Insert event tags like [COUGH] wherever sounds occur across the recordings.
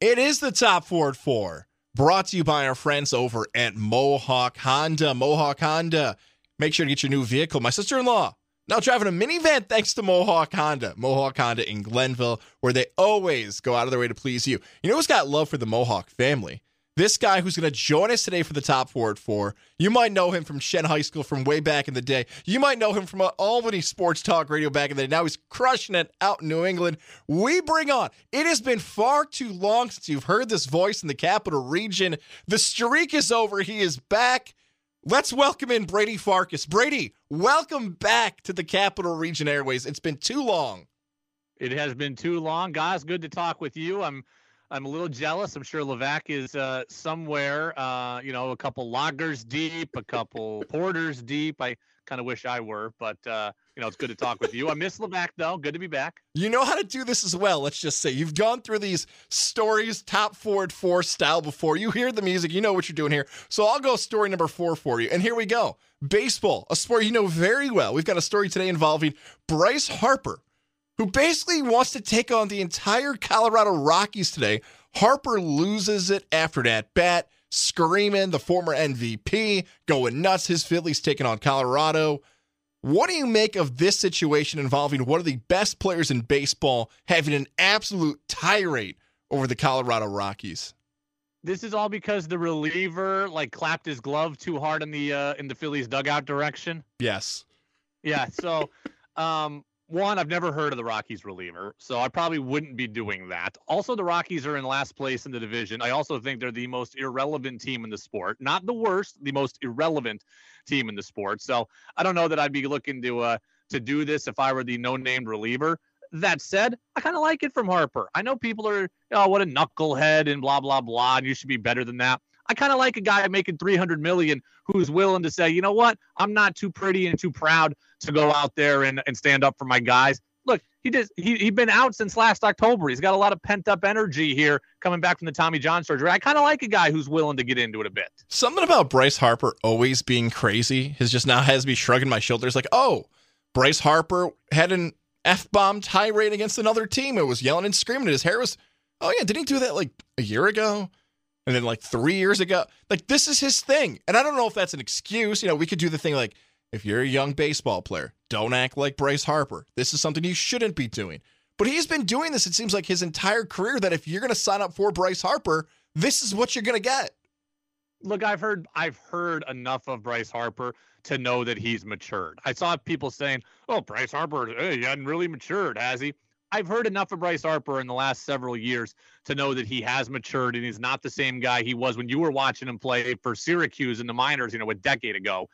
It is the top four at four. Brought to you by our friends over at Mohawk Honda. Mohawk Honda. Make sure to get your new vehicle. My sister in law now driving a minivan thanks to Mohawk Honda. Mohawk Honda in Glenville, where they always go out of their way to please you. You know who's got love for the Mohawk family? This guy who's going to join us today for the top four at four. You might know him from Shen High School from way back in the day. You might know him from Albany Sports Talk Radio back in the day. Now he's crushing it out in New England. We bring on, it has been far too long since you've heard this voice in the capital region. The streak is over. He is back. Let's welcome in Brady Farkas. Brady, welcome back to the Capital Region Airways. It's been too long. It has been too long, guys. Good to talk with you. I'm I'm a little jealous. I'm sure Levac is uh, somewhere, uh, you know, a couple loggers deep, a couple porters deep. I kind of wish I were, but uh, you know, it's good to talk with you. I miss Levac though. Good to be back. You know how to do this as well. Let's just say you've gone through these stories, top four at four style before. You hear the music, you know what you're doing here. So I'll go story number four for you. And here we go. Baseball, a sport you know very well. We've got a story today involving Bryce Harper, who basically wants to take on the entire Colorado Rockies today. Harper loses it after that bat, screaming the former MVP, going nuts. His Phillies taking on Colorado. What do you make of this situation involving one of the best players in baseball having an absolute tirade over the Colorado Rockies? This is all because the reliever like clapped his glove too hard in the uh, in the Phillies dugout direction. Yes. Yeah. So, [LAUGHS] um, one, I've never heard of the Rockies reliever, so I probably wouldn't be doing that. Also, the Rockies are in last place in the division. I also think they're the most irrelevant team in the sport. Not the worst, the most irrelevant team in the sport. So I don't know that I'd be looking to uh, to do this if I were the no-named reliever. That said, I kind of like it from Harper. I know people are, oh, what a knucklehead and blah blah blah, and you should be better than that. I kind of like a guy making 300 million who's willing to say, you know what, I'm not too pretty and too proud to go out there and, and stand up for my guys. Look, he just he he been out since last October. He's got a lot of pent up energy here coming back from the Tommy John surgery. I kind of like a guy who's willing to get into it a bit. Something about Bryce Harper always being crazy has just now has me shrugging my shoulders like, oh, Bryce Harper had an F bomb tirade against another team. It was yelling and screaming. His hair was, oh yeah, didn't he do that like a year ago? And then like three years ago, like this is his thing. And I don't know if that's an excuse. You know, we could do the thing like, if you're a young baseball player, don't act like Bryce Harper. This is something you shouldn't be doing. But he's been doing this, it seems like his entire career, that if you're going to sign up for Bryce Harper, this is what you're going to get. Look, I've heard I've heard enough of Bryce Harper to know that he's matured. I saw people saying, "Oh, Bryce Harper, hey, he hadn't really matured, has he?" I've heard enough of Bryce Harper in the last several years to know that he has matured and he's not the same guy he was when you were watching him play for Syracuse in the minors, you know, a decade ago.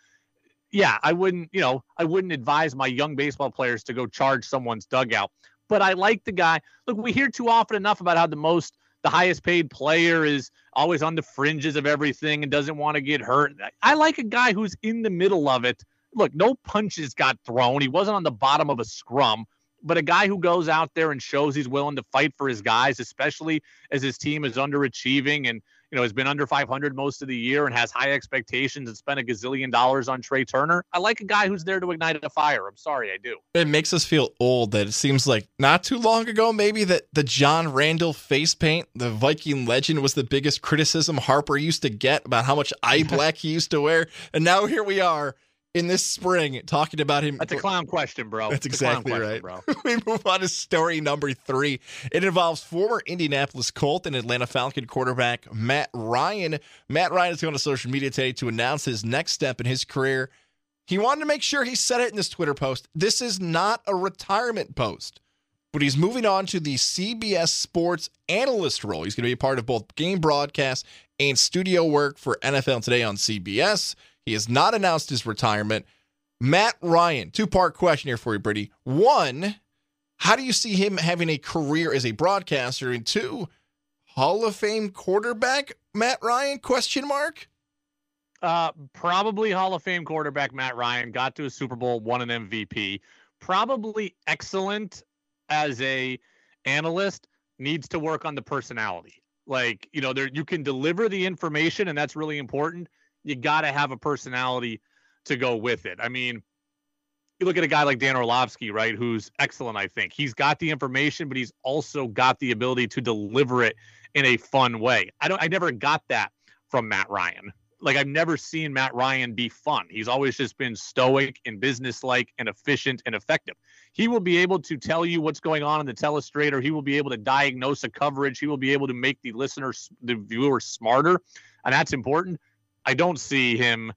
Yeah, I wouldn't, you know, I wouldn't advise my young baseball players to go charge someone's dugout. But I like the guy. Look, we hear too often enough about how the most the highest paid player is always on the fringes of everything and doesn't want to get hurt. I like a guy who's in the middle of it. Look, no punches got thrown. He wasn't on the bottom of a scrum but a guy who goes out there and shows he's willing to fight for his guys, especially as his team is underachieving and you know has been under 500 most of the year and has high expectations and spent a gazillion dollars on Trea Turner. I like a guy who's there to ignite a fire. I'm sorry, I do. It makes us feel old that it seems like not too long ago, maybe that the John Randle face paint, the Viking legend, was the biggest criticism Harper used to get about how much eye [LAUGHS] black he used to wear, and now here we are in this spring talking about him. That's a clown question, bro. That's exactly right. bro. [LAUGHS] we move on to story number three. It involves former Indianapolis Colt and Atlanta Falcon quarterback Matt Ryan. Matt Ryan is going to social media today to announce his next step in his career. He wanted to make sure he said it in this Twitter post. This is not a retirement post, but he's moving on to the CBS Sports analyst role. He's going to be a part of both game broadcast and studio work for NFL Today on CBS. He has not announced his retirement. Matt Ryan, two part question here for you, Brady. One, how do you see him having a career as a broadcaster? And two, Hall of Fame quarterback Matt Ryan? Question mark. Uh, probably Hall of Fame quarterback Matt Ryan got to a Super Bowl, won an MVP. Probably excellent as a analyst. Needs to work on the personality. Like you know, there you can deliver the information, and that's really important you got to have a personality to go with it. I mean, you look at a guy like Dan Orlovsky, right, who's excellent, I think. He's got the information, but he's also got the ability to deliver it in a fun way. I don't I never got that from Matt Ryan. Like I've never seen Matt Ryan be fun. He's always just been stoic and businesslike and efficient and effective. He will be able to tell you what's going on in the telestrator. He will be able to diagnose a coverage. He will be able to make the listeners, the viewer smarter. And that's important. I don't see him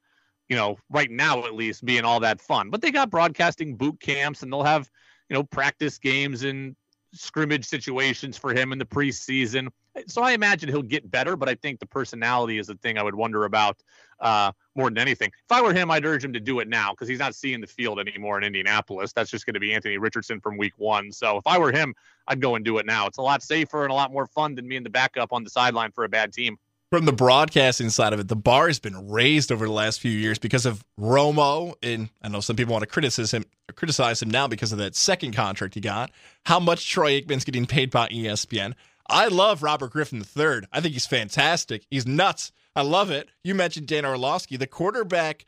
you know, right now at least being all that fun. But they got broadcasting boot camps and they'll have, you know, practice games and scrimmage situations for him in the preseason. So I imagine he'll get better, but I think the personality is the thing I would wonder about uh, more than anything. If I were him, I'd urge him to do it now because he's not seeing the field anymore in Indianapolis. That's just going to be Anthony Richardson from week one. So if I were him, I'd go and do it now. It's a lot safer and a lot more fun than being the backup on the sideline for a bad team from the broadcasting side of it, the bar has been raised over the last few years because of Romo. And I know some people want to criticize him, criticize him now because of that second contract he got. How much Troy Aikman's getting paid by ESPN. I love Robert Griffin III. I think he's fantastic. He's nuts. I love it. You mentioned Dan Orlovsky, the quarterback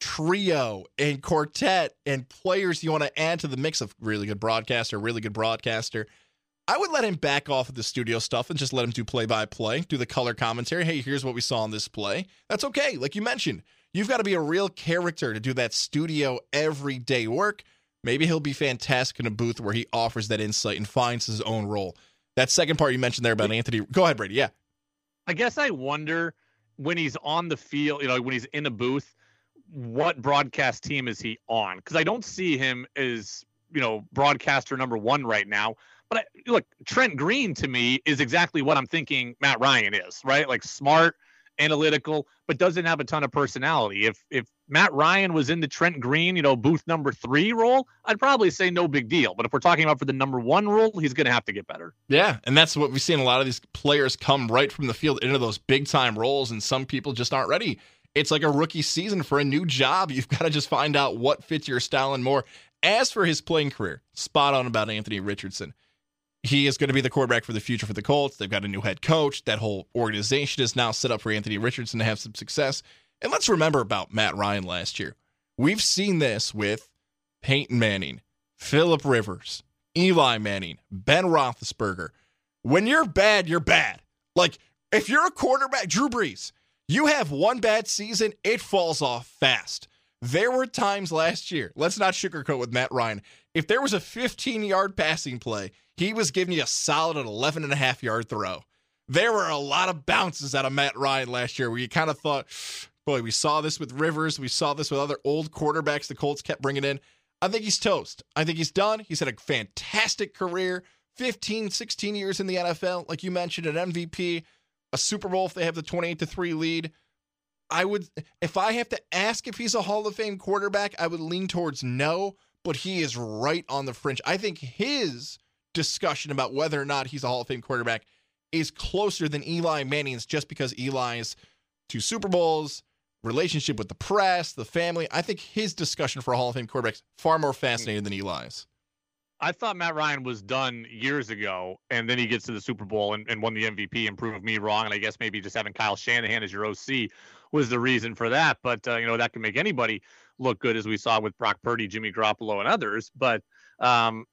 trio and quartet and players you want to add to the mix of really good broadcaster, really good broadcaster. I would let him back off of the studio stuff and just let him do play by play, do the color commentary. Hey, here's what we saw in this play. That's okay. Like you mentioned, you've got to be a real character to do that studio everyday work. Maybe he'll be fantastic in a booth where he offers that insight and finds his own role. That second part you mentioned there about Anthony. Go ahead, Brady. Yeah. I guess I wonder when he's on the field, you know, when he's in a booth, what broadcast team is he on? Because I don't see him as, you know, broadcaster number one right now. But I, look, Trent Green to me is exactly what I'm thinking Matt Ryan is, right? Like smart, analytical, but doesn't have a ton of personality. If if Matt Ryan was in the Trent Green, you know, booth number three role, I'd probably say no big deal. But if we're talking about for the number one role, he's going to have to get better. Yeah, and that's what we've seen. A lot of these players come right from the field into those big time roles, and some people just aren't ready. It's like a rookie season for a new job. You've got to just find out what fits your style and more. As for his playing career, spot on about Anthony Richardson he is going to be the quarterback for the future for the Colts. They've got a new head coach. That whole organization is now set up for Anthony Richardson to have some success. And let's remember about Matt Ryan last year. We've seen this with Peyton Manning, Philip Rivers, Eli Manning, Ben Roethlisberger. When you're bad, you're bad. Like if you're a quarterback, Drew Brees, you have one bad season, it falls off fast. There were times last year, let's not sugarcoat with Matt Ryan. If there was a 15 yard passing play, he was giving you a solid 11 and a half yard throw. There were a lot of bounces out of Matt Ryan last year where you kind of thought, boy, we saw this with Rivers. We saw this with other old quarterbacks the Colts kept bringing in. I think he's toast. I think he's done. He's had a fantastic career 15, 16 years in the NFL. Like you mentioned, an MVP, a Super Bowl if they have the 28 to 3 lead. I would, if I have to ask if he's a Hall of Fame quarterback, I would lean towards no, but he is right on the fringe. I think his discussion about whether or not he's a Hall of Fame quarterback is closer than Eli Manning's just because Eli's two Super Bowls, relationship with the press, the family. I think his discussion for Hall of Fame quarterback is far more fascinating than Eli's. I thought Matt Ryan was done years ago, and then he gets to the Super Bowl and, and won the MVP and proved me wrong. And I guess maybe just having Kyle Shanahan as your OC was the reason for that. But uh, you know that can make anybody look good, as we saw with Brock Purdy, Jimmy Garoppolo, and others. But um,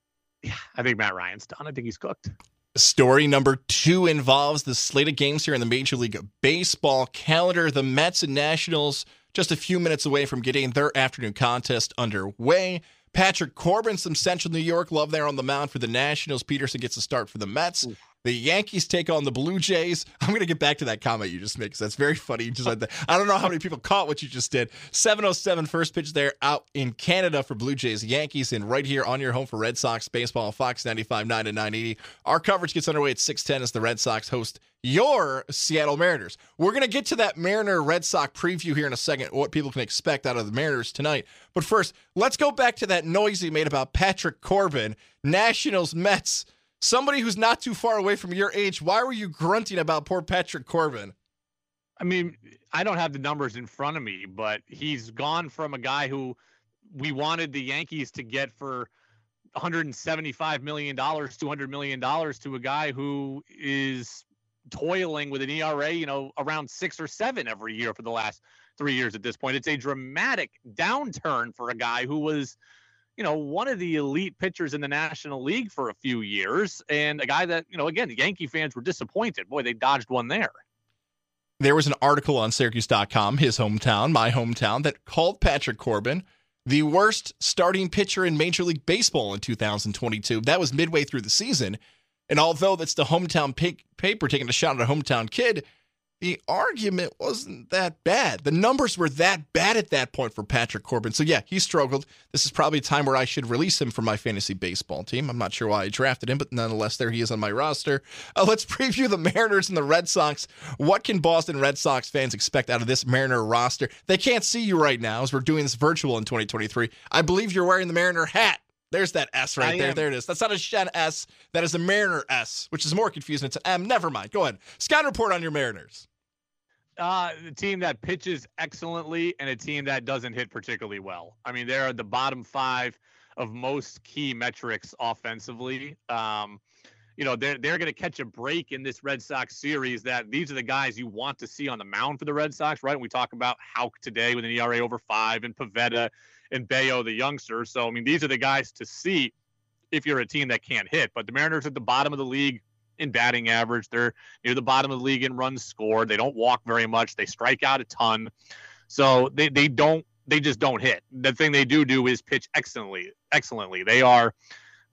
yeah, [SIGHS] I think Matt Ryan's done. I think he's cooked. Story number two involves the slate of games here in the Major League Baseball calendar. The Mets and Nationals just a few minutes away from getting their afternoon contest underway. Patrick Corbin, some Central New York love there on the mound for the Nationals. Peterson gets a start for the Mets. The Yankees take on the Blue Jays. I'm going to get back to that comment you just made because that's very funny. Just like that. I don't know how many people caught what you just did. 707 first pitch there out in Canada for Blue Jays Yankees and right here on your home for Red Sox baseball Fox 95 9 and 980. Our coverage gets underway at 610 as the Red Sox host your Seattle Mariners. We're going to get to that Mariner Red Sox preview here in a second, what people can expect out of the Mariners tonight. But first, let's go back to that noise you made about Patrick Corbin, Nationals Mets. Somebody who's not too far away from your age, why were you grunting about poor Patrick Corbin? I mean, I don't have the numbers in front of me, but he's gone from a guy who we wanted the Yankees to get for 175 million dollars, 200 million dollars to a guy who is toiling with an ERA, you know, around 6 or 7 every year for the last three years at this point. It's a dramatic downturn for a guy who was, you know, one of the elite pitchers in the National League for a few years, and a guy that, you know, again, the Yankee fans were disappointed. Boy, they dodged one there. There was an article on Syracuse.com, his hometown, my hometown, that called Patrick Corbin the worst starting pitcher in Major League Baseball in 2022. That was midway through the season. And although that's the hometown paper taking a shot at a hometown kid, the argument wasn't that bad. The numbers were that bad at that point for Patrick Corbin. So, yeah, he struggled. This is probably a time where I should release him from my fantasy baseball team. I'm not sure why I drafted him, but nonetheless, there he is on my roster. Uh, let's [LAUGHS] preview the Mariners and the Red Sox. What can Boston Red Sox fans expect out of this Mariner roster? They can't see you right now as we're doing this virtual in 2023. I believe you're wearing the Mariner hat. There's that S right I there. Am. There it is. That's not a Shen S. That is a Mariner S, which is more confusing. It's an M. Never mind. Go ahead. Scout report on your Mariners. Uh, the team that pitches excellently and a team that doesn't hit particularly well. I mean, they're the bottom five of most key metrics offensively. Um, you know, they're they're going to catch a break in this Red Sox series. That these are the guys you want to see on the mound for the Red Sox, right? we talk about Houck today with an ERA over five, and Pivetta and Bello, the youngster. So I mean, these are the guys to see if you're a team that can't hit. But the Mariners at the bottom of the league in batting average. They're near the bottom of the league in runs scored. They don't walk very much. They strike out a ton. So they, they don't they just don't hit. The thing they do do is pitch excellently. Excellently. They are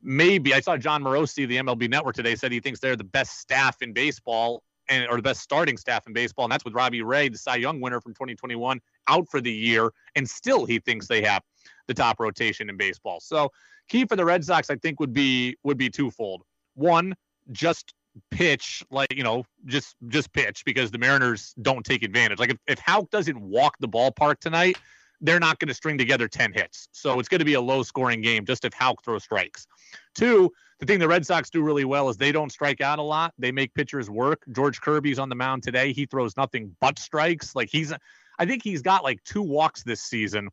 maybe I saw Jon Morosi, the MLB Network today, said he thinks they're the best staff in baseball and or the best starting staff in baseball, and that's with Robbie Ray, the Cy Young winner from 2021, out for the year, and still he thinks they have the top rotation in baseball. So key for the Red Sox, I think, would be would be twofold. One, just pitch like you know just just pitch because the Mariners don't take advantage. Like if if Houck doesn't walk the ballpark tonight, they're not going to string together 10 hits. So it's going to be a low scoring game just if Houck throws strikes. Two, the thing the Red Sox do really well is they don't strike out a lot. They make pitchers work. George Kirby's on the mound today. He throws nothing but strikes. Like he's I think he's got like two walks this season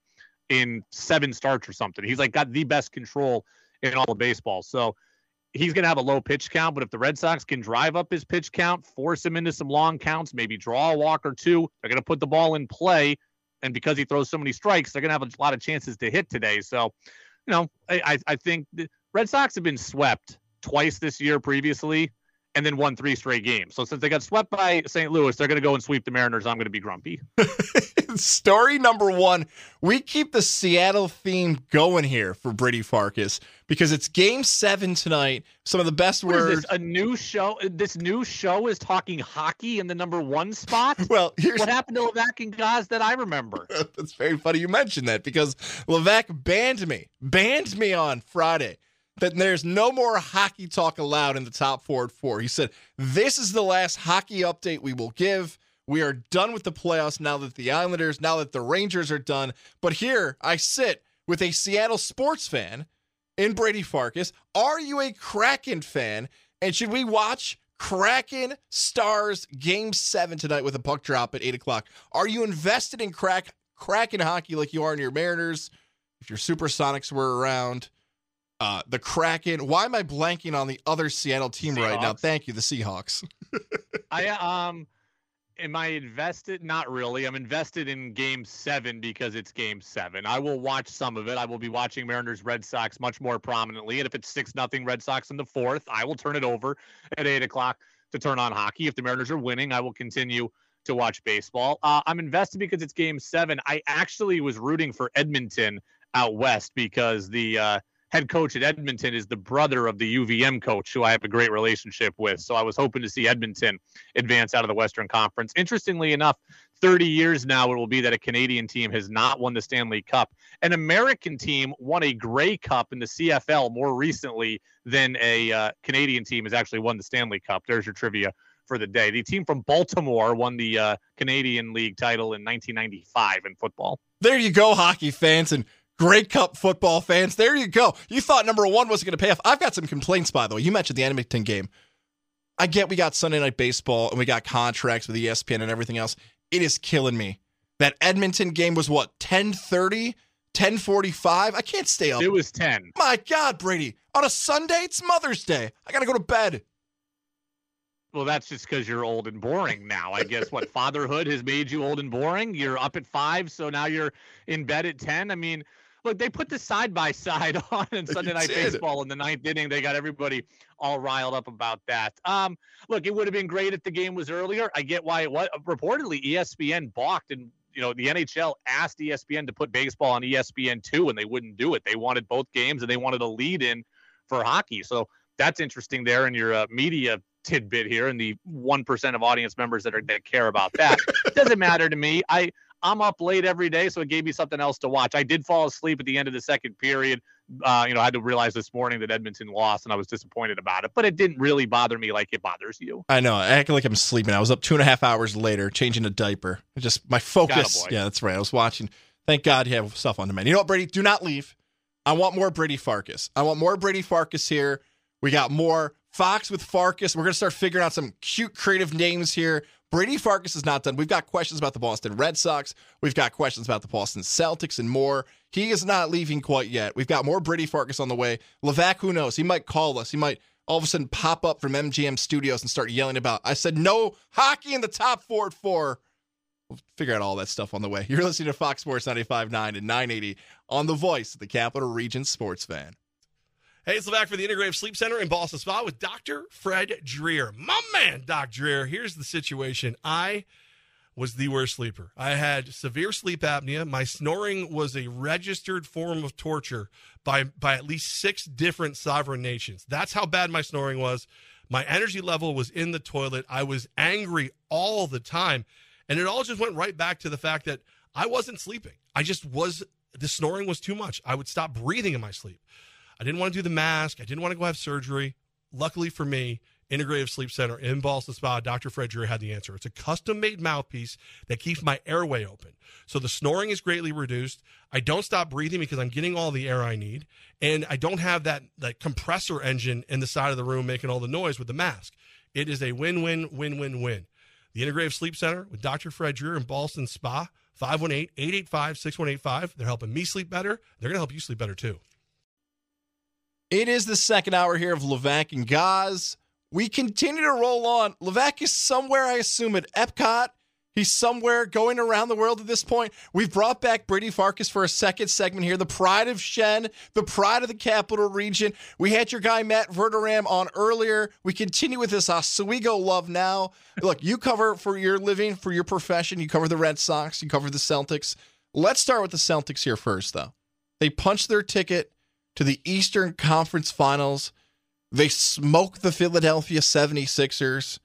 in seven starts or something. He's like got the best control in all of baseball. So he's going to have a low pitch count, but if the Red Sox can drive up his pitch count, force him into some long counts, maybe draw a walk or two, they're going to put the ball in play. And because he throws so many strikes, they're going to have a lot of chances to hit today. So, you know, I, I think the Red Sox have been swept twice this year previously and then won three straight games. So since they got swept by St. Louis, they're going to go and sweep the Mariners. I'm going to be grumpy. [LAUGHS] Story number one: We keep the Seattle theme going here for Brady Farkas because it's Game Seven tonight. Some of the best what words. This, a new show. This new show is talking hockey in the number one spot. [LAUGHS] well, here's what happened to Levac and Goz that I remember. [LAUGHS] That's very funny you mentioned that because Levac banned me, banned me on Friday that there's no more hockey talk allowed in the top four at four. He said, This is the last hockey update we will give. We are done with the playoffs now that the Islanders, now that the Rangers are done. But here I sit with a Seattle sports fan in Brady Farkas. Are you a Kraken fan? And should we watch Kraken Stars Game 7 tonight with a puck drop at 8 o'clock? Are you invested in crack, Kraken hockey like you are in your Mariners? If your Supersonics were around, uh, the Kraken. Why am I blanking on the other Seattle team Seahawks. right now? Thank you, the Seahawks. [LAUGHS] I um, am I invested? Not really. I'm invested in Game Seven because it's Game Seven. I will watch some of it. I will be watching Mariners Red Sox much more prominently, and if it's six nothing Red Sox in the fourth, I will turn it over at eight o'clock to turn on hockey. If the Mariners are winning, I will continue to watch baseball. Uh, I'm invested because it's Game Seven. I actually was rooting for Edmonton out west because the uh, head coach at Edmonton is the brother of the UVM coach, who I have a great relationship with. So I was hoping to see Edmonton advance out of the Western Conference. Interestingly enough, 30 years now it will be that a Canadian team has not won the Stanley Cup. An American team won a Grey Cup in the CFL more recently than a uh, Canadian team has actually won the Stanley Cup. There's your trivia for the day. The team from Baltimore won the uh, Canadian League title in 1995 in football. There you go, hockey fans. And Grey Cup football fans. There you go. You thought number one wasn't going to pay off. I've got some complaints, by the way. You mentioned the Edmonton game. I get we got Sunday Night Baseball and we got contracts with ESPN and everything else. It is killing me. That Edmonton game was what, 1030? 1045? I can't stay up. It was 10. My God, Brady. On a Sunday? It's Mother's Day. I got to go to bed. Well, that's just because you're old and boring now. I guess what fatherhood has made you old and boring. You're up at five, so now you're in bed at ten. I mean, look, they put the side by side [LAUGHS] on in Sunday Night Baseball in the ninth inning. They got everybody all riled up about that. Um, look, it would have been great if the game was earlier. I get why it was. Reportedly, ESPN balked and you know, the NHL asked ESPN to put baseball on ESPN two, and they wouldn't do it. They wanted both games, and they wanted a lead in for hockey. So that's interesting there in your uh, media tidbit here, and the one percent of audience members that are that care about that. [LAUGHS] Doesn't matter to me. I I'm up late every day, so it gave me something else to watch. I did fall asleep at the end of the second period. Uh, you know, I had to realize this morning that Edmonton lost, and I was disappointed about it. But it didn't really bother me like it bothers you. I know. I act like I'm sleeping. I was up two and a half hours later, changing a diaper. Just my focus. Yeah, that's right. I was watching. Thank God you have stuff on demand. You know what, Brady? Do not leave. I want more Brady Farkas. I want more Brady Farkas here. We got more Fox with Farkas. We're going to start figuring out some cute, creative names here. Brady Farkas is not done. We've got questions about the Boston Red Sox. We've got questions about the Boston Celtics and more. He is not leaving quite yet. We've got more Brady Farkas on the way. Levac, who knows? He might call us. He might all of a sudden pop up from MGM Studios and start yelling about. I said no hockey in the top four at four. We'll figure out all that stuff on the way. You're listening to Fox Sports 95.9 and 980 on the voice of the Capital Region sports fan. Hey, it's back for the Integrative Sleep Center in Ballston Spa with Dr. Fred Dreer. My man, Doc Dreer. Here's the situation. I was the worst sleeper. I had severe sleep apnea. My snoring was a registered form of torture by, by at least six different sovereign nations. That's how bad my snoring was. My energy level was in the toilet. I was angry all the time. And it all just went right back to the fact that I wasn't sleeping. I just was, the snoring was too much. I would stop breathing in my sleep. I didn't want to do the mask. I didn't want to go have surgery. Luckily for me, Integrative Sleep Center in Ballston Spa, Dr. Fred Dreer had the answer. It's a custom made mouthpiece that keeps my airway open. So the snoring is greatly reduced. I don't stop breathing because I'm getting all the air I need. And I don't have that, that compressor engine in the side of the room making all the noise with the mask. It is a win win, win win win. The Integrative Sleep Center with Dr. Fred Dreer in Ballston Spa, 518 885 6185. They're helping me sleep better. They're going to help you sleep better too. It is the second hour here of Levac and Goz. We continue to roll on. Levac is somewhere, I assume, at Epcot. He's somewhere going around the world at this point. We've brought back Brady Farkas for a second segment here. The pride of Shen, the pride of the capital region. We had your guy Matt Verderam on earlier. We continue with this Oswego love now. Look, you cover for your living, for your profession. You cover the Red Sox, you cover the Celtics. Let's start with the Celtics here first, though. They punched their ticket to the Eastern Conference Finals. They smoked the Philadelphia 76ers.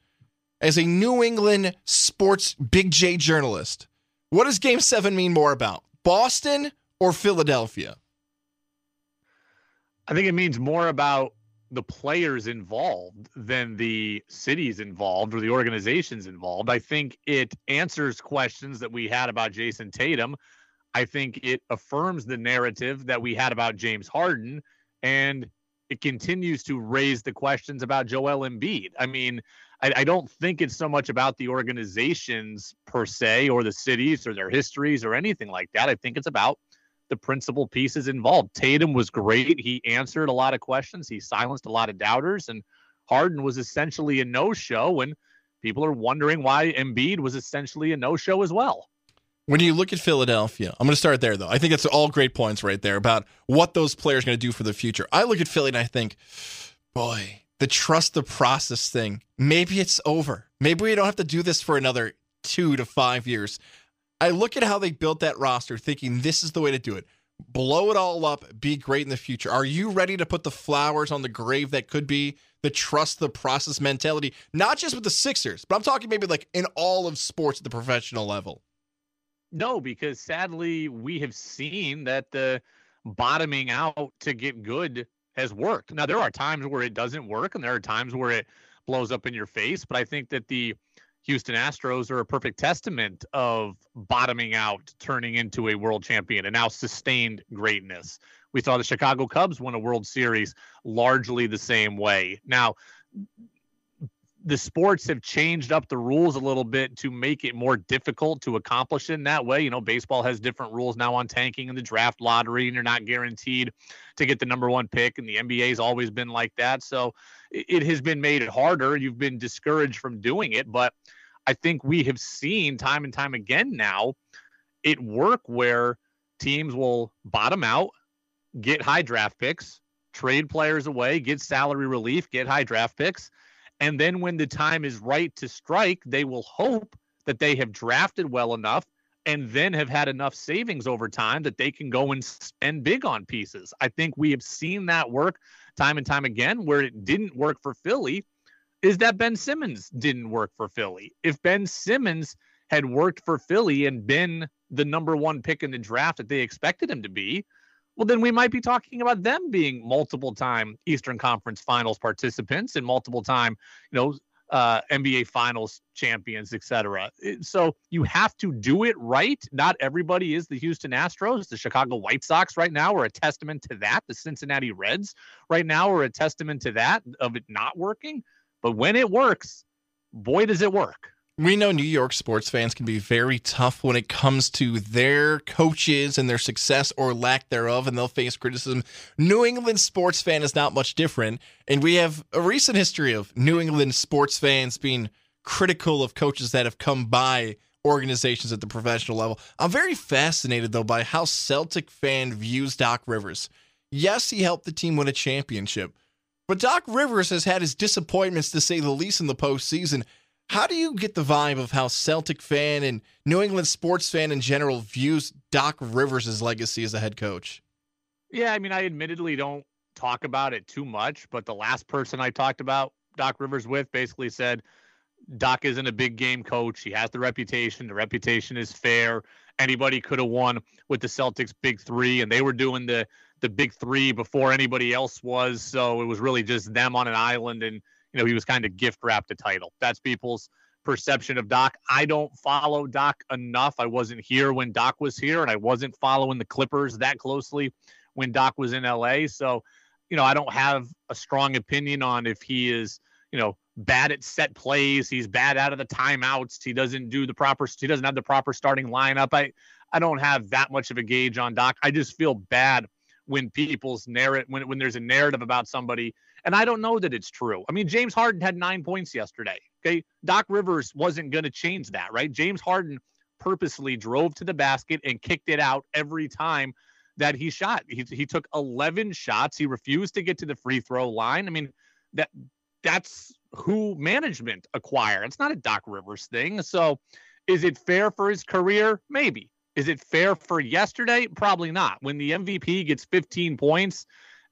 As a New England sports big J journalist, what does game seven mean more about? Boston or Philadelphia? I think it means more about the players involved than the cities involved or the organizations involved. I think it answers questions that we had about Jayson Tatum I think it affirms the narrative that we had about James Harden and it continues to raise the questions about Joel Embiid. I mean, I, I, don't think it's so much about the organizations per se or the cities or their histories or anything like that. I think it's about the principal pieces involved. Tatum was great. He answered a lot of questions, he silenced a lot of doubters, and Harden was essentially a no show. And people are wondering why Embiid was essentially a no show as well. When you look at Philadelphia, I'm going to start there though. I think it's all great points right there about what those players are going to do for the future. I look at Philly and I think, boy, the trust the process thing, maybe it's over. Maybe we don't have to do this for another two to five years. I look at how they built that roster thinking this is the way to do it. Blow it all up, be great in the future. Are you ready to put the flowers on the grave that could be the trust the process mentality? Not just with the Sixers, but I'm talking maybe like in all of sports at the professional level. No, because sadly we have seen that the bottoming out to get good has worked. Now there are times where it doesn't work and there are times where it blows up in your face, but I think that the Houston Astros are a perfect testament of bottoming out, turning into a world champion, and now sustained greatness. We saw the Chicago Cubs win a World Series largely the same way. Now, the sports have changed up the rules a little bit to make it more difficult to accomplish in that way. You know, baseball has different rules now on tanking and the draft lottery, and you're not guaranteed to get the number one pick. And the NBA has always been like that. So it has been made harder. You've been discouraged from doing it. But I think we have seen time and time again now it work where teams will bottom out, get high draft picks, trade players away, get salary relief, get high draft picks and then when the time is right to strike, they will hope that they have drafted well enough and then have had enough savings over time that they can go and spend big on pieces. I think we have seen that work time and time again. Where it didn't work for Philly is that Ben Simmons didn't work for Philly. If Ben Simmons had worked for Philly and been the number one pick in the draft that they expected him to be, well, then we might be talking about them being multiple time Eastern Conference Finals participants and multiple time, you know, uh, NBA Finals champions, etc. So you have to do it right. Not everybody is the Houston Astros. The Chicago White Sox right now are a testament to that. The Cincinnati Reds right now are a testament to that of it not working. But when it works, boy, does it work. We know New York sports fans can be very tough when it comes to their coaches and their success or lack thereof, and they'll face criticism. New England sports fan is not much different, and we have a recent history of New England sports fans being critical of coaches that have come by organizations at the professional level. I'm very fascinated, though, by how Celtic fan views Doc Rivers. Yes, he helped the team win a championship, but Doc Rivers has had his disappointments, to say the least, in the postseason. How do you get the vibe of how Celtic fan and New England sports fan in general views Doc Rivers' legacy as a head coach? Yeah, I mean, I admittedly don't talk about it too much, but the last person I talked about Doc Rivers with basically said Doc isn't a big game coach. He has the reputation. The reputation is fair. Anybody could have won with the Celtics big three, and they were doing the the big three before anybody else was. So it was really just them on an island, and you know, he was kind of gift wrapped a title. That's people's perception of Doc. I don't follow Doc enough. I wasn't here when Doc was here, and I wasn't following the Clippers that closely when Doc was in LA. So, you know, I don't have a strong opinion on if he is, you know, bad at set plays. He's bad out of the timeouts. He doesn't do the proper. He doesn't have the proper starting lineup. I, I don't have that much of a gauge on Doc. I just feel bad when people's narrative when when there's a narrative about somebody and I don't know that it's true. I mean, James Harden had nine points yesterday. Okay. Doc Rivers wasn't going to change that, right? James Harden purposely drove to the basket and kicked it out every time that he shot. He, he took 11 shots. He refused to get to the free throw line. I mean, that that's who management acquire. It's not a Doc Rivers thing. So is it fair for his career? Maybe. Is it fair for yesterday? Probably not. When the MVP gets 15 points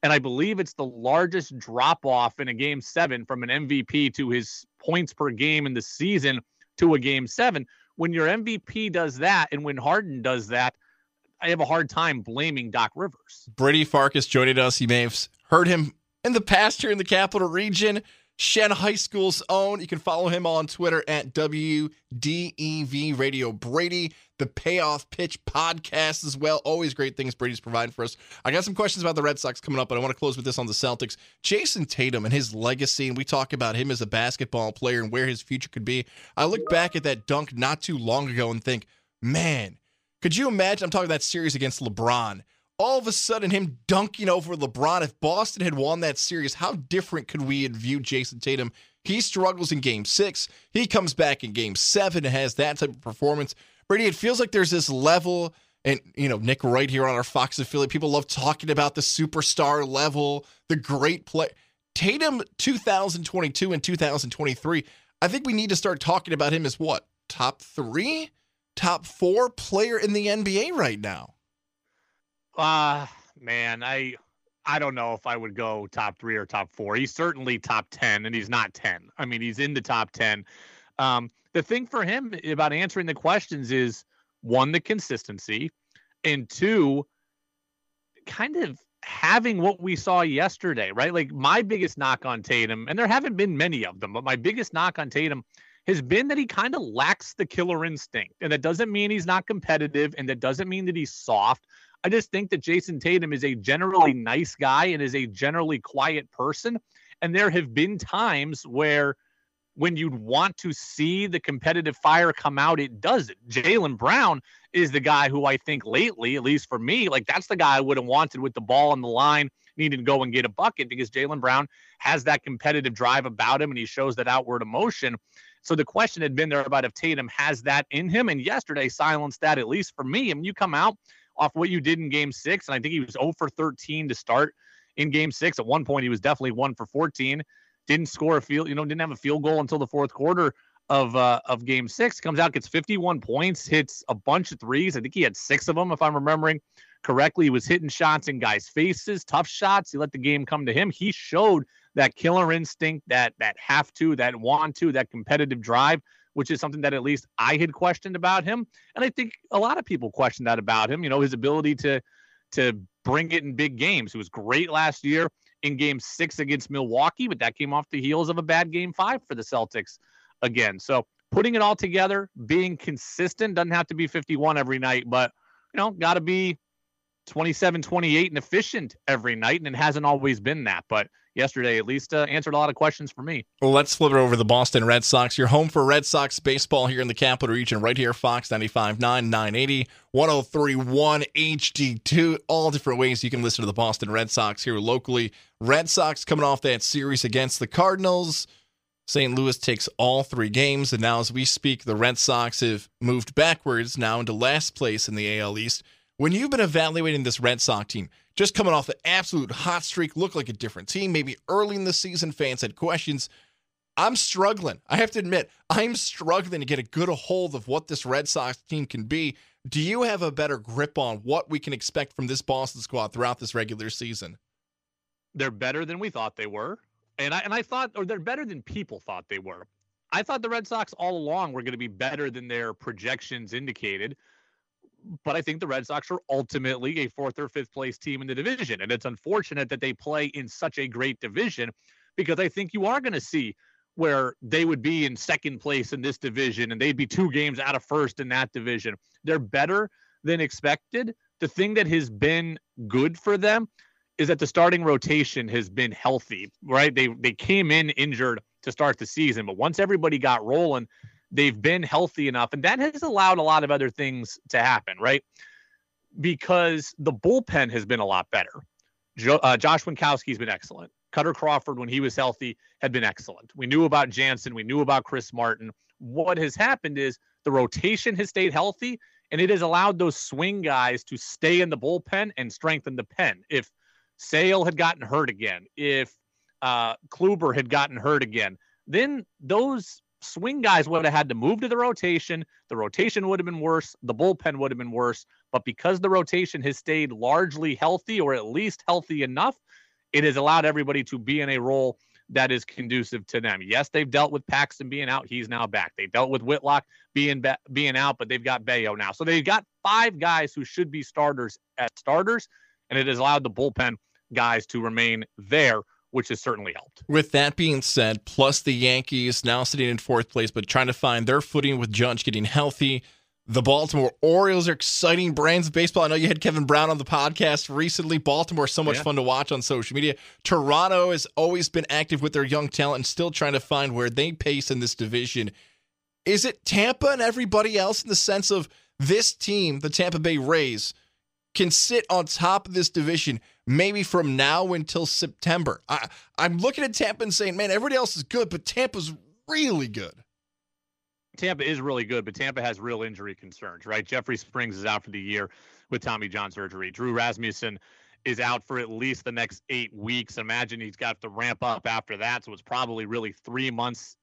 and I believe it's the largest drop off in a game seven from an MVP to his points per game in the season to a game seven. When your MVP does that, and when Harden does that, I have a hard time blaming Doc Rivers. Brady Farkas joining us. You may have heard him in the past here in the capital region. Shen High School's own. You can follow him on Twitter at WDEV Radio Brady, the Payoff Pitch podcast as well. Always great things Brady's providing for us. I got some questions about the Red Sox coming up, but I want to close with this on the Celtics. Jayson Tatum and his legacy, and we talk about him as a basketball player and where his future could be. I look back at that dunk not too long ago and think, man, could you imagine? I'm talking that series against LeBron all of a sudden him dunking over LeBron. If Boston had won that series, how different could we have viewed Jayson Tatum? He struggles in game six. He comes back in game seven and has that type of performance. Brady, it feels like there's this level, and you know, Nick Wright here on our Fox affiliate, people love talking about the superstar level, the great play. Tatum 2022 and 2023, I think we need to start talking about him as what? Top three? Top four player in the NBA right now. Uh man, I I don't know if I would go top three or top four. He's certainly top ten, and he's not ten. I mean, he's in the top ten. Um, the thing for him about answering the questions is one, the consistency, and two, kind of having what we saw yesterday, right? Like my biggest knock on Tatum, and there haven't been many of them, but my biggest knock on Tatum has been that he kind of lacks the killer instinct. And that doesn't mean he's not competitive, and that doesn't mean that he's soft. I just think that Jayson Tatum is a generally nice guy and is a generally quiet person. And there have been times where when you'd want to see the competitive fire come out, it doesn't. Jaylen Brown is the guy who I think lately, at least for me, like that's the guy I would have wanted with the ball on the line, needed to go and get a bucket because Jaylen Brown has that competitive drive about him and he shows that outward emotion. So the question had been there about if Tatum has that in him. And yesterday silenced that, at least for me. I mean, you come out off what you did in game six, and I think he was 0 for 13 to start in game six. At one point, he was definitely 1 for 14 didn't score a field, you know, didn't have a field goal until the fourth quarter of uh, of game six. Comes out, gets 51 points, hits a bunch of threes. I think he had six of them, if I'm remembering correctly. He was hitting shots in guys' faces, tough shots. He let the game come to him. He showed that killer instinct, that that have to, that want to, that competitive drive, which is something that at least I had questioned about him, and I think a lot of people questioned that about him. You know, his ability to to bring it in big games. He was great last year in game six against Milwaukee, but that came off the heels of a bad game five for the Celtics again. So putting it all together, being consistent, doesn't have to be 51 every night, but you know, got to be 27, 28 and efficient every night. And it hasn't always been that. But yesterday, at least, uh, answered a lot of questions for me. Well, let's flip it over to the Boston Red Sox. You're home for Red Sox baseball here in the capital region, right here, Fox 95.9, 980, 1031 HD2. All different ways you can listen to the Boston Red Sox here locally. Red Sox coming off that series against the Cardinals. St. Louis takes all three games, and now as we speak, the Red Sox have moved backwards now into last place in the AL East. When you've been evaluating this Red Sox team, just coming off the absolute hot streak, look like a different team. Maybe early in the season, fans had questions. I'm struggling. I have to admit, I'm struggling to get a good hold of what this Red Sox team can be. Do you have a better grip on what we can expect from this Boston squad throughout this regular season? They're better than we thought they were. And I and I thought or they're better than people thought they were. I thought the Red Sox all along were going to be better than their projections indicated but I think the Red Sox are ultimately a fourth or fifth place team in the division. And it's unfortunate that they play in such a great division because I think you are going to see where they would be in second place in this division and they'd be two games out of first in that division. They're better than expected. The thing that has been good for them is that the starting rotation has been healthy, right? They they came in injured to start the season, but once everybody got rolling, They've been healthy enough, and that has allowed a lot of other things to happen, right? Because the bullpen has been a lot better. Jo- uh, Josh Winckowski's been excellent. Kutter Crawford, when he was healthy, had been excellent. We knew about Jansen. We knew about Chris Martin. What has happened is the rotation has stayed healthy, and it has allowed those swing guys to stay in the bullpen and strengthen the pen. If Sale had gotten hurt again, if uh, Kluber had gotten hurt again, then those swing guys would have had to move to the rotation. The rotation would have been worse. The bullpen would have been worse. But because the rotation has stayed largely healthy, or at least healthy enough, it has allowed everybody to be in a role that is conducive to them. Yes, they've dealt with Paxton being out. He's now back. They dealt with Whitlock being be- being out, but they've got Bello now. So they've got five guys who should be starters as starters, and it has allowed the bullpen guys to remain there which has certainly helped. With that being said, plus the Yankees now sitting in fourth place, but trying to find their footing with Judge getting healthy. The Baltimore Orioles are exciting brands of baseball. I know you had Kevin Brown on the podcast recently. Baltimore so much yeah. fun to watch on social media. Toronto has always been active with their young talent and still trying to find where they pace in this division. Is it Tampa and everybody else in the sense of this team, the Tampa Bay Rays, can sit on top of this division maybe from now until September. I, I'm looking at Tampa and saying, man, everybody else is good, but Tampa's really good. Tampa is really good, but Tampa has real injury concerns, right? Jeffrey Springs is out for the year with Tommy John surgery. Drew Rasmussen is out for at least the next eight weeks. Imagine he's got to ramp up after that. So it's probably really three months,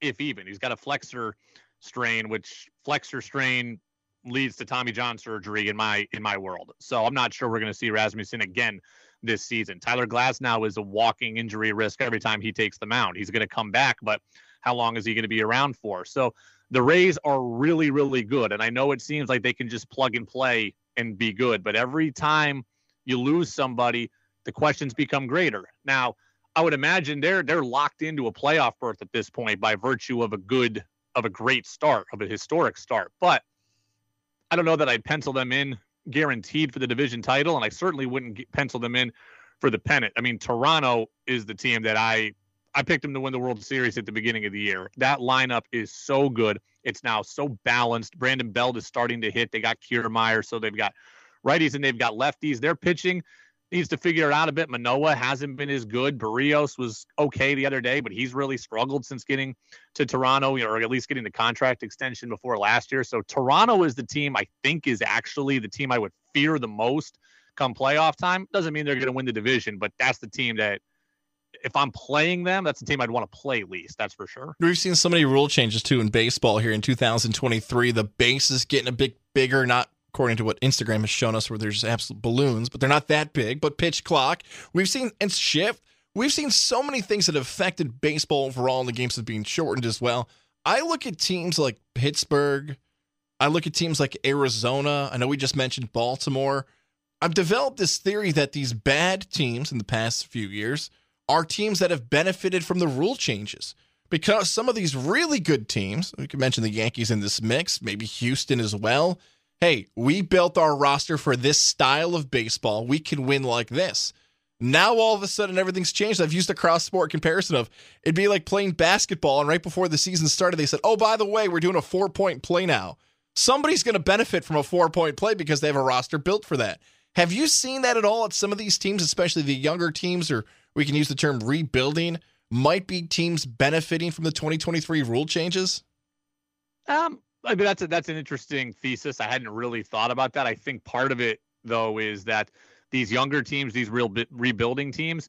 if even. He's got a flexor strain, which flexor strain leads to Tommy John surgery in my in my world. So I'm not sure we're going to see Rasmussen again this season. Tyler Glasnow is a walking injury risk every time he takes the mound. He's going to come back, but how long is he going to be around for? So the Rays are really really good, and I know it seems like they can just plug and play and be good, but every time you lose somebody, the questions become greater. Now, I would imagine they're they're locked into a playoff berth at this point by virtue of a good of a great start, of a historic start. But I don't know that I'd pencil them in guaranteed for the division title, and I certainly wouldn't pencil them in for the pennant. I mean, Toronto is the team that I I picked them to win the World Series at the beginning of the year. That lineup is so good. It's now so balanced. Brandon Belt is starting to hit. They got Kiermaier, so they've got righties and they've got lefties. They're pitching needs to figure it out a bit. Manoah hasn't been as good. Berrios was okay the other day, but he's really struggled since getting to Toronto, or at least getting the contract extension before last year. So Toronto is the team I think is actually the team I would fear the most come playoff time. Doesn't mean they're going to win the division, but that's the team that if I'm playing them, that's the team I'd want to play least. That's for sure. We've seen so many rule changes too in baseball here in 2023. The base is getting a bit bigger, not according to what Instagram has shown us, where there's absolute balloons, but they're not that big. But pitch clock, we've seen and shift. We've seen so many things that have affected baseball overall, and the games have been shortened as well. I look at teams like Pittsburgh. I look at teams like Arizona. I know we just mentioned Baltimore. I've developed this theory that these bad teams in the past few years are teams that have benefited from the rule changes. Because some of these really good teams, we could mention the Yankees in this mix, maybe Houston as well, hey, we built our roster for this style of baseball. We can win like this. Now all of a sudden everything's changed. I've used a cross sport comparison of it'd be like playing basketball, and right before the season started, they said, "Oh, by the way, we're doing a four point play now." Somebody's going to benefit from a four point play because they have a roster built for that. Have you seen that at all at some of these teams, especially the younger teams, or we can use the term rebuilding? Might be teams benefiting from the 2023 rule changes? Um, I mean, that's a, that's an interesting thesis. I hadn't really thought about that. I think part of it though is that these younger teams, these real rebuilding teams,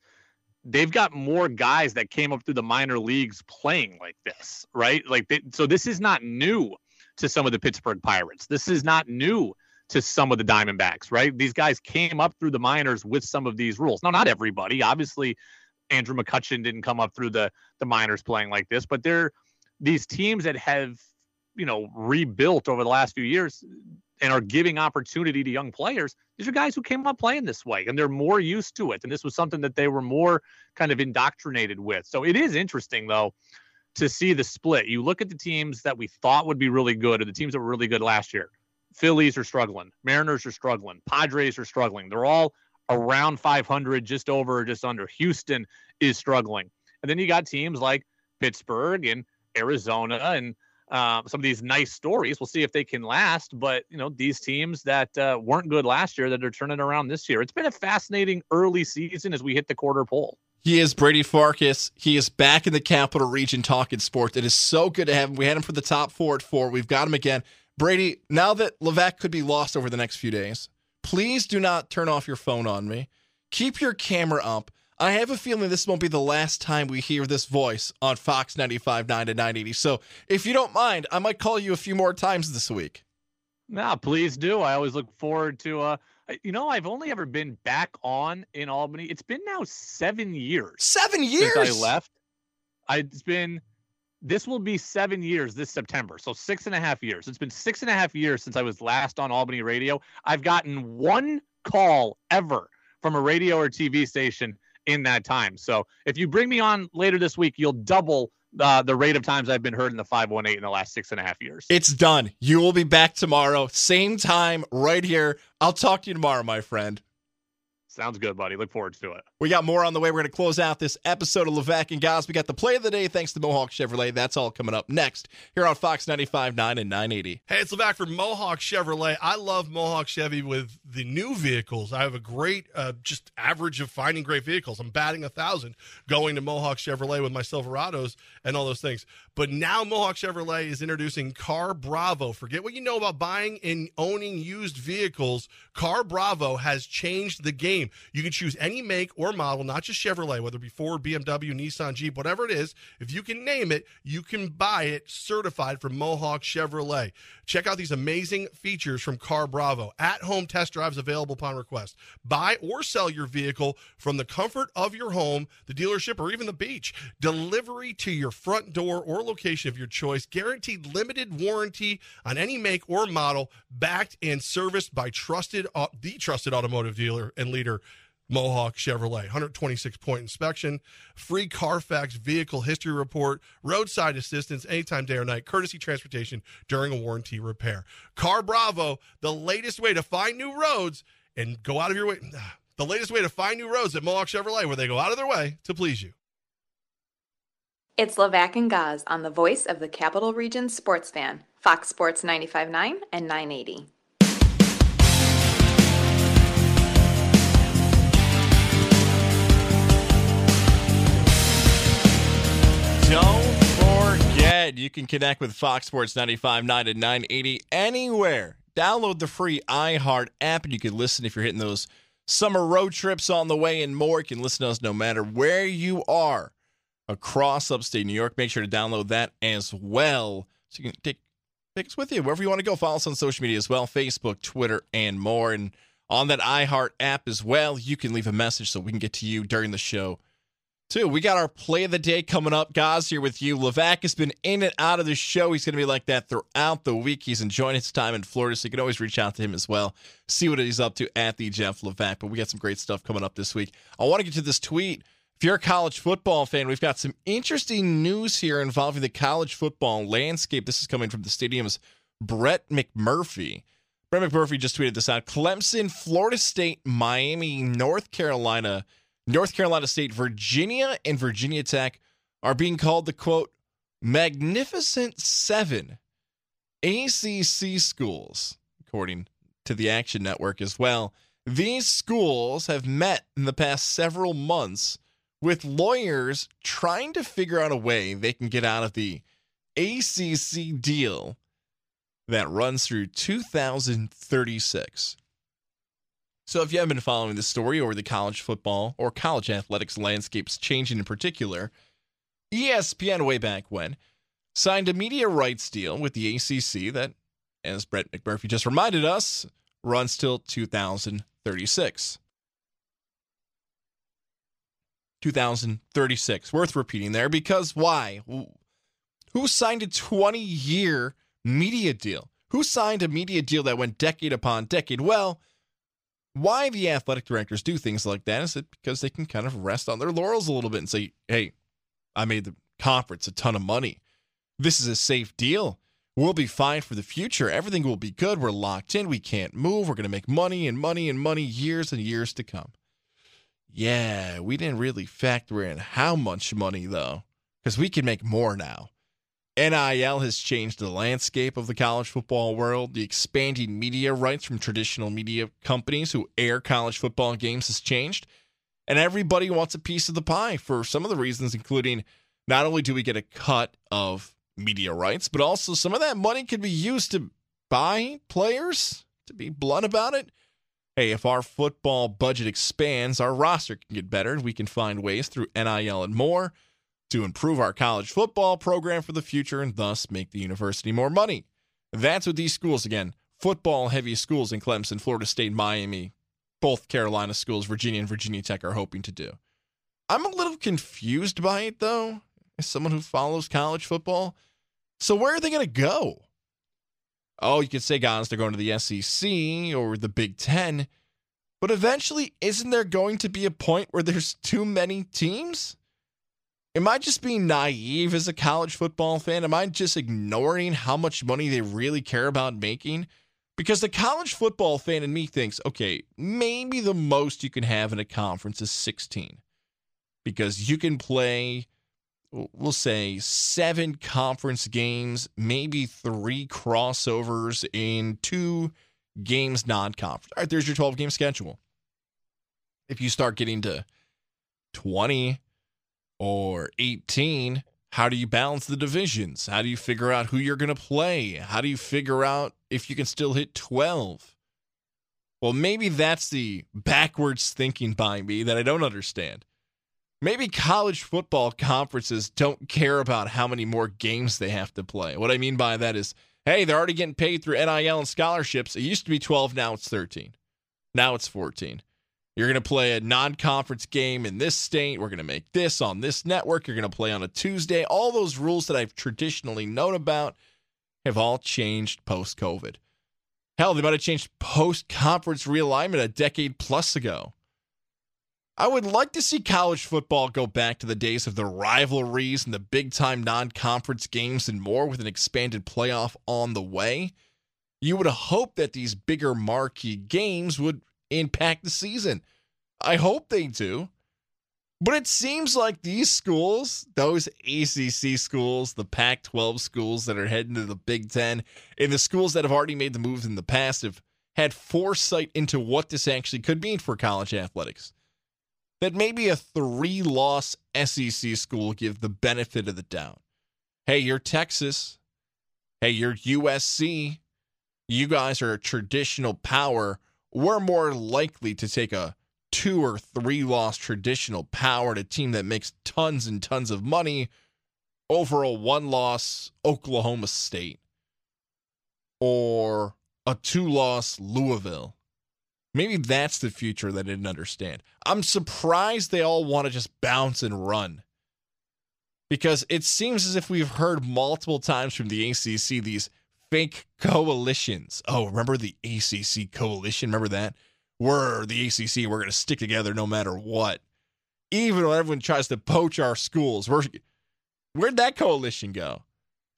they've got more guys that came up through the minor leagues playing like this, right? Like, they, so this is not new to some of the Pittsburgh Pirates. This is not new to some of the Diamondbacks, right? These guys came up through the minors with some of these rules. Now, not everybody, obviously. Andrew McCutchen didn't come up through the the minors playing like this, but they're these teams that have you know rebuilt over the last few years and are giving opportunity to young players these are guys who came up playing this way and they're more used to it and this was something that they were more kind of indoctrinated with. So it is interesting though to see the split. You look at the teams that we thought would be really good or the teams that were really good last year. Phillies are struggling. Mariners are struggling. Padres are struggling. They're all around 500 just over just under. Houston is struggling. And then you got teams like pittsburgh and arizona and um, some of these nice stories. We'll see if they can last. But you know, these teams that uh, weren't good last year that are turning around this year. It's been a fascinating early season as we hit the quarter pole. He is Brady Farkas. He is back in the capital region talking sports. It is so good to have him. We had him for the top four at four. We've got him again. Brady, now that Levack could be lost over the next few days, please do not turn off your phone on me. Keep your camera up. I have a feeling this won't be the last time we hear this voice on Fox 95 9 to 980. So if you don't mind, I might call you a few more times this week. Nah, please do. I always look forward to uh you know, I've only ever been back on in Albany. It's been now seven years. Seven years since I left. I, it's been this will be seven years this September. So six and a half years. It's been six and a half years since I was last on Albany radio. I've gotten one call ever from a radio or TV station in that time. So if you bring me on later this week, you'll double uh, the rate of times I've been heard in the 518 in the last six and a half years. It's done. You will be back tomorrow, same time, right here. I'll talk to you tomorrow, my friend. Sounds good, buddy. Look forward to it. We got more on the way. We're going to close out this episode of Levack and Goz. We got the play of the day thanks to Mohawk Chevrolet. That's all coming up next here on Fox 95.9 and 980. Hey, it's Levack from Mohawk Chevrolet. I love Mohawk Chevy with the new vehicles. I have a great, uh, just average of finding great vehicles. I'm batting a thousand going to Mohawk Chevrolet with my Silverados and all those things. But now Mohawk Chevrolet is introducing Car Bravo. Forget what you know about buying and owning used vehicles. Car Bravo has changed the game. You can choose any make or model, not just Chevrolet, whether it be Ford, BMW, Nissan, Jeep, whatever it is. If you can name it, you can buy it certified from Mohawk Chevrolet. Check out these amazing features from Car Bravo. At home test drives available upon request. Buy or sell your vehicle from the comfort of your home, the dealership, or even the beach. Delivery to your front door or location of your choice. Guaranteed limited warranty on any make or model, backed and serviced by trusted, uh, the trusted automotive dealer and leader. Mohawk Chevrolet, 126 point inspection, free Carfax vehicle history report, roadside assistance anytime, day or night, courtesy transportation during a warranty repair. Car Bravo, the latest way to find new roads and go out of your way. [SIGHS] The latest way to find new roads at Mohawk Chevrolet, where they go out of their way to please you. It's Levac and Goz on the voice of the Capital Region sports fan, Fox Sports 95.9 and 980. Don't forget, you can connect with Fox Sports 95.9 and 980 anywhere. Download the free iHeart app and you can listen if you're hitting those summer road trips on the way and more. You can listen to us no matter where you are across upstate New York. Make sure to download that as well so you can take, us with you wherever you want to go. Follow us on social media as well Facebook, Twitter, and more. And on that iHeart app as well, you can leave a message so we can get to you during the show too. We got our play of the day coming up. Goz, here with you. Levac has been in and out of the show. He's going to be like that throughout the week. He's enjoying his time in Florida, so you can always reach out to him as well. See what he's up to at the Jeff Levac. But we got some great stuff coming up this week. I want to get to this tweet. If you're a college football fan, we've got some interesting news here involving the college football landscape. This is coming from the stadium's Brett McMurphy. Brett McMurphy just tweeted this out. Clemson, Florida State, Miami, North Carolina North Carolina State, Virginia, and Virginia Tech are being called the quote, Magnificent Seven ACC schools, according to the Action Network as well. These schools have met in the past several months with lawyers trying to figure out a way they can get out of the ACC deal that runs through 2036. So, if you haven't been following this story or the college football or college athletics landscapes changing in particular, ESPN, way back when, signed a media rights deal with the ACC that, as Brett McMurphy just reminded us, runs till 2036. 2036. Worth repeating there because why? Who signed a 20 year media deal? Who signed a media deal that went decade upon decade? Well, why the athletic directors do things like that is it because they can kind of rest on their laurels a little bit and say, hey, I made the conference a ton of money. This is a safe deal. We'll be fine for the future. Everything will be good. We're locked in. We can't move. We're going to make money and money and money years and years to come. Yeah, we didn't really factor in how much money, though, because we can make more now. NIL has changed the landscape of the college football world. The expanding media rights from traditional media companies who air college football games has changed. And everybody wants a piece of the pie for some of the reasons, including not only do we get a cut of media rights, but also some of that money could be used to buy players, to be blunt about it. Hey, if our football budget expands, our roster can get better. We can find ways through NIL and more to improve our college football program for the future and thus make the university more money. That's what these schools, again, football heavy schools in Clemson, Florida State, Miami, both Carolina schools, Virginia and Virginia Tech are hoping to do. I'm a little confused by it though, as someone who follows college football. So where are they going to go? Oh, you could say, guys, they're going to the SEC or the Big Ten. But eventually, isn't there going to be a point where there's too many teams? Am I just being naive as a college football fan? Am I just ignoring how much money they really care about making? Because the college football fan in me thinks, okay, maybe the most you can have in a conference is 16. Because you can play, we'll say, seven conference games, maybe three crossovers in two games non conference. All right, there's your 12 game schedule. If you start getting to 20, or 18, how do you balance the divisions? How do you figure out who you're going to play? How do you figure out if you can still hit 12? Well, maybe that's the backwards thinking by me that I don't understand. Maybe college football conferences don't care about how many more games they have to play. What I mean by that is, hey, they're already getting paid through NIL and scholarships. It used to be 12, now it's 13. Now it's 14. You're going to play a non conference game in this state. We're going to make this on this network. You're going to play on a Tuesday. All those rules that I've traditionally known about have all changed post COVID. Hell, they might have changed post conference realignment a decade plus ago. I would like to see college football go back to the days of the rivalries and the big time non conference games and more with an expanded playoff on the way. You would hope that these bigger marquee games would impact the season. I hope they do. But it seems like these schools, those ACC schools, the Pac 12 schools that are heading to the Big Ten, and the schools that have already made the moves in the past have had foresight into what this actually could mean for college athletics. That maybe a three loss SEC school give the benefit of the doubt. Hey, you're Texas. Hey, you're USC. You guys are a traditional power. We're more likely to take a two or three loss traditional power to a team that makes tons and tons of money over a one loss Oklahoma State or a two loss Louisville. Maybe that's the future that I didn't understand. I'm surprised they all want to just bounce and run because it seems as if we've heard multiple times from the ACC these fake coalitions. Oh, remember the ACC coalition? Remember that? we're the ACC. We're going to stick together no matter what. Even when everyone tries to poach our schools, we're, where'd that coalition go?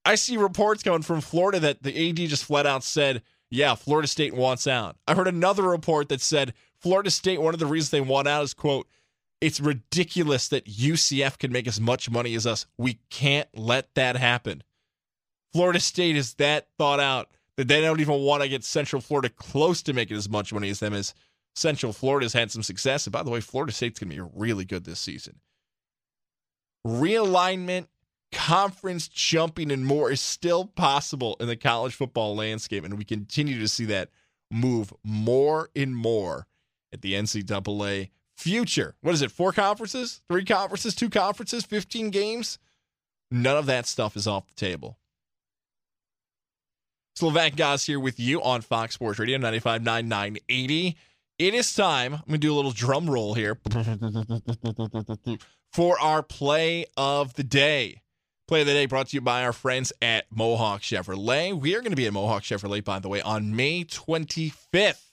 I see reports coming from Florida that the AD just flat out said, yeah, Florida State wants out. I heard another report that said Florida State, one of the reasons they want out is, quote, it's ridiculous that UCF can make as much money as us. We can't let that happen. Florida State is that thought out that they don't even want to get Central Florida close to making as much money as them as Central Florida's had some success. And by the way, Florida State's going to be really good this season. Realignment, conference jumping, and more is still possible in the college football landscape. And we continue to see that move more and more at the NCAA future. What is it? Four conferences? Three conferences? Two conferences? 15 games? None of that stuff is off the table. Slovak Goz here with you on Fox Sports Radio 959 It is time. I'm going to do a little drum roll here [LAUGHS] for our play of the day. Play of the day brought to you by our friends at Mohawk Chevrolet. We are going to be at Mohawk Chevrolet, by the way, on May 25th.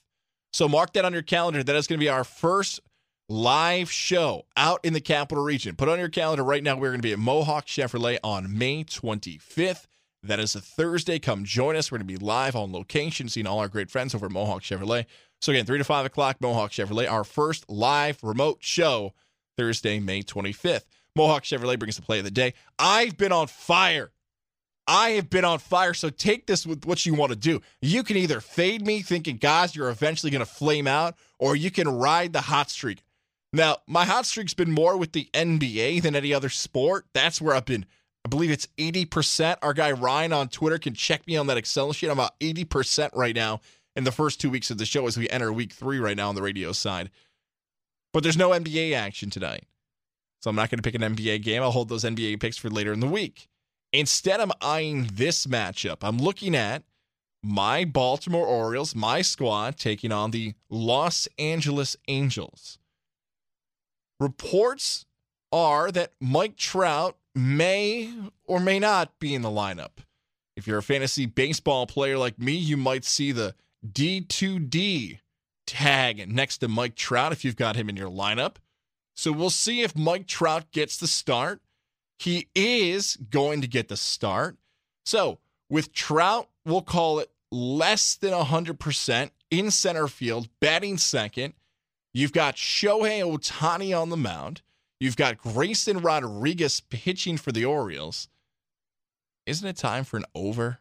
So mark that on your calendar. That is going to be our first live show out in the capital region. Put on your calendar right now. We're going to be at Mohawk Chevrolet on May 25th. That is a Thursday. Come join us. We're going to be live on location, seeing all our great friends over at Mohawk Chevrolet. So again, three to five o'clock, Mohawk Chevrolet, our first live remote show, Thursday, May 25th. Mohawk Chevrolet brings the play of the day. I've been on fire. I have been on fire. So take this with what you want to do. You can either fade me thinking, guys, you're eventually going to flame out, or you can ride the hot streak. Now, my hot streak's been more with the NBA than any other sport. That's where I've been. I believe it's 80%. Our guy Ryan on Twitter can check me on that Excel sheet. I'm about 80% right now in the first two weeks of the show as we enter week three right now on the radio side. But there's no NBA action tonight. So I'm not going to pick an NBA game. I'll hold those NBA picks for later in the week. Instead, I'm eyeing this matchup. I'm looking at my Baltimore Orioles, my squad, taking on the Los Angeles Angels. Reports are that Mike Trout may or may not be in the lineup. If you're a fantasy baseball player like me, you might see the D2D tag next to Mike Trout if you've got him in your lineup. So we'll see if Mike Trout gets the start. He is going to get the start. So with Trout, we'll call it less than 100% in center field, batting second. You've got Shohei Ohtani on the mound. You've got Grayson Rodriguez pitching for the Orioles. Isn't it time for an over?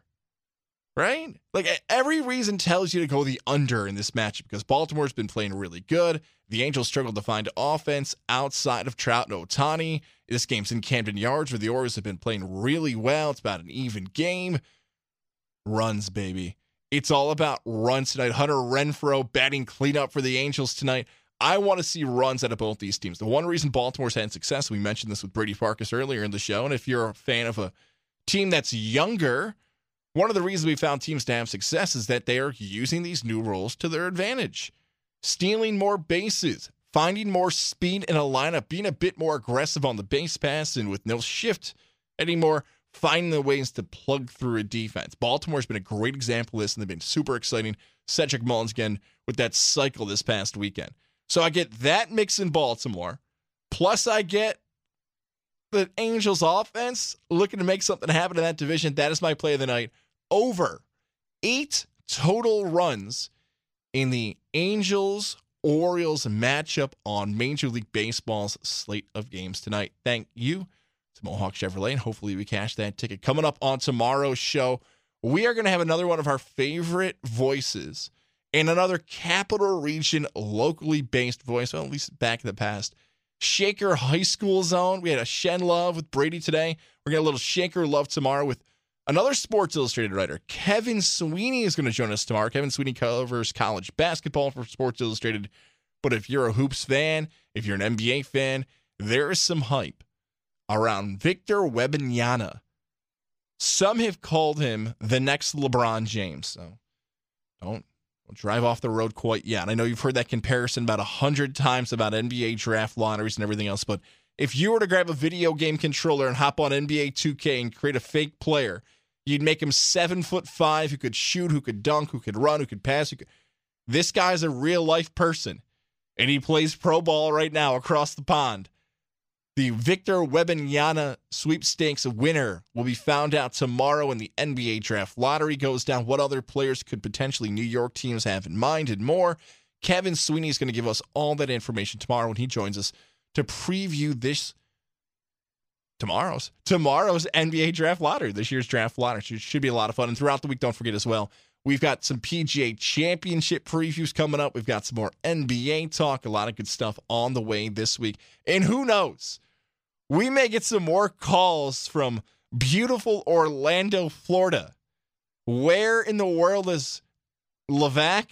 right? Like every reason tells you to go the under in this matchup because Baltimore's been playing really good. The Angels struggled to find offense outside of Trout and Ohtani. This game's in Camden Yards where the Orioles have been playing really well. It's about an even game. Runs, baby. It's all about runs tonight. Hunter Renfroe batting cleanup for the Angels tonight. I want to see runs out of both these teams. The one reason Baltimore's had success, we mentioned this with Brady Farkas earlier in the show, and if you're a fan of a team that's younger, one of the reasons we found teams to have success is that they are using these new rules to their advantage, stealing more bases, finding more speed in a lineup, being a bit more aggressive on the base pass, and with no shift anymore, finding the ways to plug through a defense. Baltimore's been a great example of this, and they've been super exciting. Cedric Mullins again with that cycle this past weekend. So I get that mix in Baltimore, plus I get the Angels offense looking to make something happen in that division. That is my play of the night over eight total runs in the Angels Orioles matchup on Major League Baseball's slate of games tonight. Thank you to Mohawk Chevrolet, and hopefully we cash that ticket. Coming up on tomorrow's show, we are going to have another one of our favorite voices and another capital region locally based voice, well, at least back in the past. Shaker High School Zone. We had a Shen Love with Brady today. We're going to a little Shaker Love tomorrow with another Sports Illustrated writer. Kevin Sweeney is going to join us tomorrow. Kevin Sweeney covers college basketball for Sports Illustrated. But if you're a Hoops fan, if you're an NBA fan, there is some hype around Victor Wembanyama. Some have called him the next LeBron James. So don't, don't drive off the road quite yet. I know you've heard that comparison about a hundred times about NBA draft lotteries and everything else, but if you were to grab a video game controller and hop on NBA 2K and create a fake player, you'd make him seven foot five who could shoot, who could dunk, who could run, who could pass. Who could... This guy's a real life person, and he plays pro ball right now across the pond. The Victor Wembanyama sweepstakes winner will be found out tomorrow when the NBA draft lottery goes down. What other players could potentially New York teams have in mind and more. Kevin Sweeney is going to give us all that information tomorrow when he joins us to preview this tomorrow's tomorrow's NBA draft lottery, this year's draft lottery. Should be a lot of fun. And throughout the week, don't forget as well, we've got some PGA championship previews coming up. We've got some more NBA talk, a lot of good stuff on the way this week. And who knows? we may get some more calls from beautiful Orlando, Florida. Where in the world is Levac?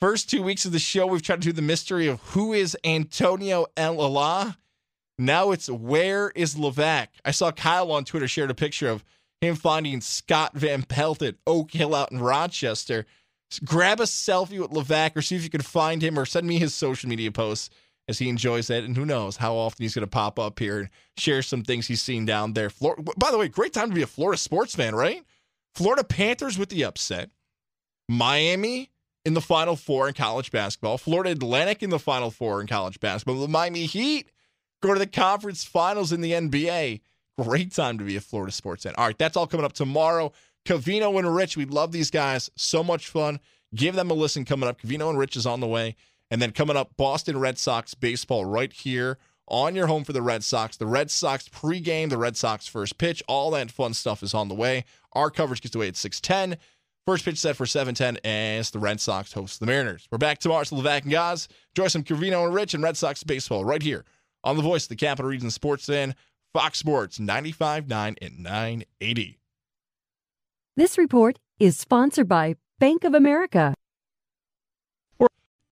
First two weeks of the show, we've tried to do the mystery of who is Antonio El Now it's where is Levac? I saw Kyle on Twitter shared a picture of him finding Scott Van Pelt at Oak Hill out in Rochester. Grab a selfie with Levac or see if you can find him or send me his social media posts as he enjoys it. And who knows how often he's going to pop up here and share some things he's seen down there. Florida, by the way, great time to be a Florida sports fan, right? Florida Panthers with the upset. Miami in the Final Four in college basketball. Florida Atlantic in the Final Four in college basketball. The Miami Heat go to the conference finals in the NBA. Great time to be a Florida sports fan. All right, that's all coming up tomorrow. Covino and Rich, we love these guys. So much fun. Give them a listen coming up. Covino and Rich is on the way. And then coming up, Boston Red Sox baseball right here on your home for the Red Sox. The Red Sox pregame, the Red Sox first pitch, all that fun stuff is on the way. Our coverage gets away at 610. First pitch set for 710 as the Red Sox host the Mariners. We're back tomorrow. It's Levac and Goz. Join some Covino and Rich and Red Sox baseball right here on the voice of the Capital Region Sports Fan, Fox Sports 95.9 and 980. This report is sponsored by Bank of America.